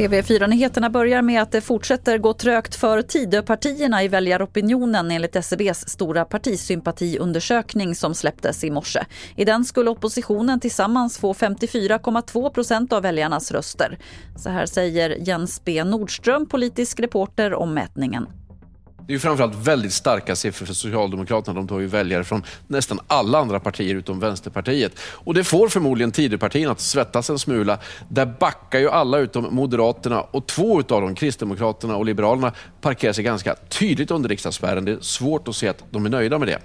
TV4-nyheterna börjar med att det fortsätter gå trögt för Tidöpartierna i väljaropinionen enligt SCBs stora partisympatiundersökning som släpptes i morse. I den skulle oppositionen tillsammans få 54,2 procent av väljarnas röster. Så här säger Jens B Nordström, politisk reporter om mätningen. Det är ju framförallt väldigt starka siffror för Socialdemokraterna. De tar ju väljare från nästan alla andra partier utom Vänsterpartiet. Och det får förmodligen Tidöpartierna att svettas en smula. Där backar ju alla utom Moderaterna och två av dem, Kristdemokraterna och Liberalerna, parkerar sig ganska tydligt under riksdagsspärren. Det är svårt att se att de är nöjda med det.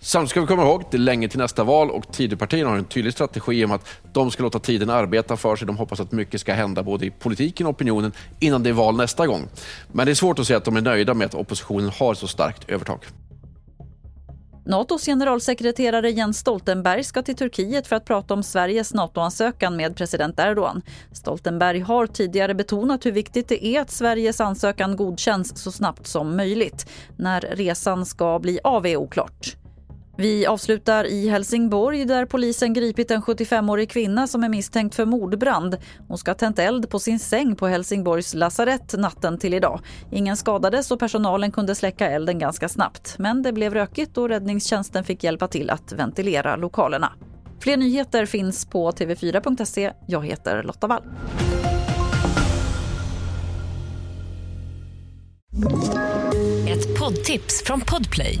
Samtidigt ska vi komma ihåg, det är länge till nästa val och Tidöpartierna har en tydlig strategi om att de ska låta tiden arbeta för sig. De hoppas att mycket ska hända både i politiken och opinionen innan det är val nästa gång. Men det är svårt att se att de är nöjda med att oppositionen har så starkt övertag. Natos generalsekreterare Jens Stoltenberg ska till Turkiet för att prata om Sveriges NATO-ansökan med president Erdogan. Stoltenberg har tidigare betonat hur viktigt det är att Sveriges ansökan godkänns så snabbt som möjligt. När resan ska bli av är oklart. Vi avslutar i Helsingborg där polisen gripit en 75-årig kvinna som är misstänkt för mordbrand. Hon ska ha tänt eld på sin säng på Helsingborgs lasarett natten till idag. Ingen skadades och personalen kunde släcka elden ganska snabbt. Men det blev rökigt och räddningstjänsten fick hjälpa till att ventilera lokalerna. Fler nyheter finns på tv4.se. Jag heter Lotta Wall. Ett poddtips från Podplay.